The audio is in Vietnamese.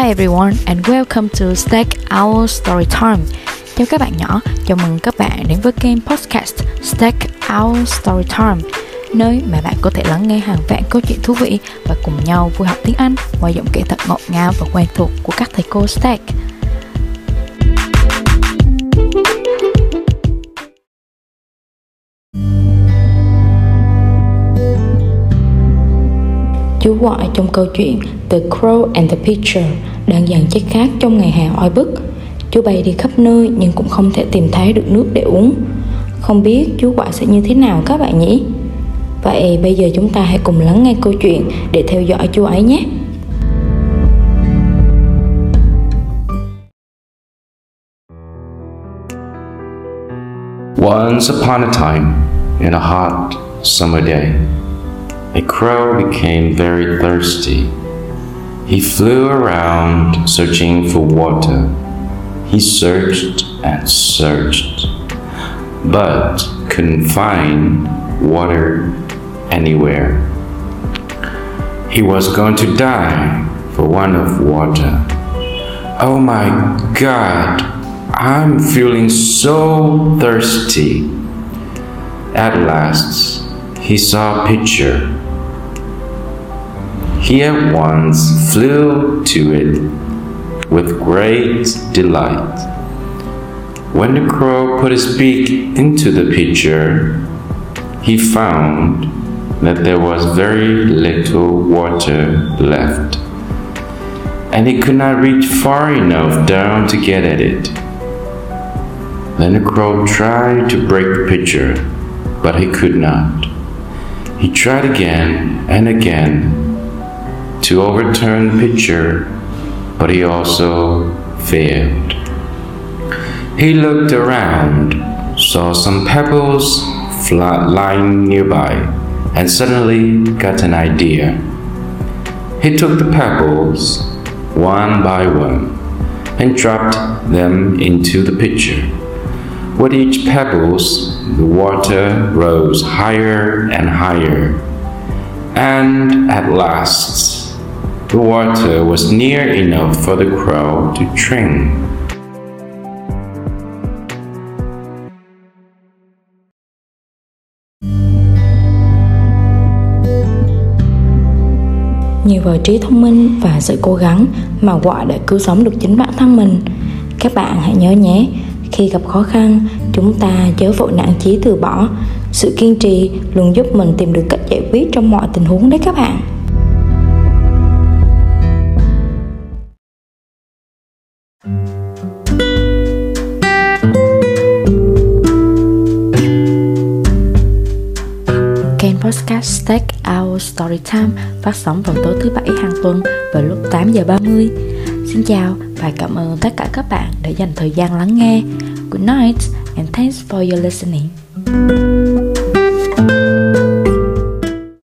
Hi everyone and welcome to Stack Our Story Time. Chào các bạn nhỏ, chào mừng các bạn đến với kênh podcast Stack Our Story Time, nơi mà bạn có thể lắng nghe hàng vạn câu chuyện thú vị và cùng nhau vui học tiếng Anh qua giọng kể thật ngọt ngào và quen thuộc của các thầy cô Stack. Chú gọi trong câu chuyện The Crow and the Pitcher đang dần chết khác trong ngày hè oi bức. Chú bay đi khắp nơi nhưng cũng không thể tìm thấy được nước để uống. Không biết chú quạ sẽ như thế nào các bạn nhỉ? Vậy bây giờ chúng ta hãy cùng lắng nghe câu chuyện để theo dõi chú ấy nhé. Once upon a time, in a hot summer day, A crow became very thirsty. He flew around searching for water. He searched and searched, but couldn't find water anywhere. He was going to die for want of water. Oh my God, I'm feeling so thirsty. At last, he saw a pitcher he at once flew to it with great delight. When the crow put his beak into the pitcher, he found that there was very little water left, and he could not reach far enough down to get at it. Then the crow tried to break the pitcher, but he could not. He tried again and again to overturn the pitcher, but he also failed. He looked around, saw some pebbles lying nearby, and suddenly got an idea. He took the pebbles one by one and dropped them into the pitcher. With each pebbles, the water rose higher and higher, and at last The water was near enough for the crow to drink. Nhờ vào trí thông minh và sự cố gắng mà quả đã cứu sống được chính bản thân mình. Các bạn hãy nhớ nhé, khi gặp khó khăn, chúng ta chớ vội nản chí từ bỏ. Sự kiên trì luôn giúp mình tìm được cách giải quyết trong mọi tình huống đấy các bạn. Kênh Podcast Stack Our Storytime phát sóng vào tối thứ bảy hàng tuần vào lúc 8 giờ 30. Xin chào và cảm ơn tất cả các bạn đã dành thời gian lắng nghe. Good night and thanks for your listening.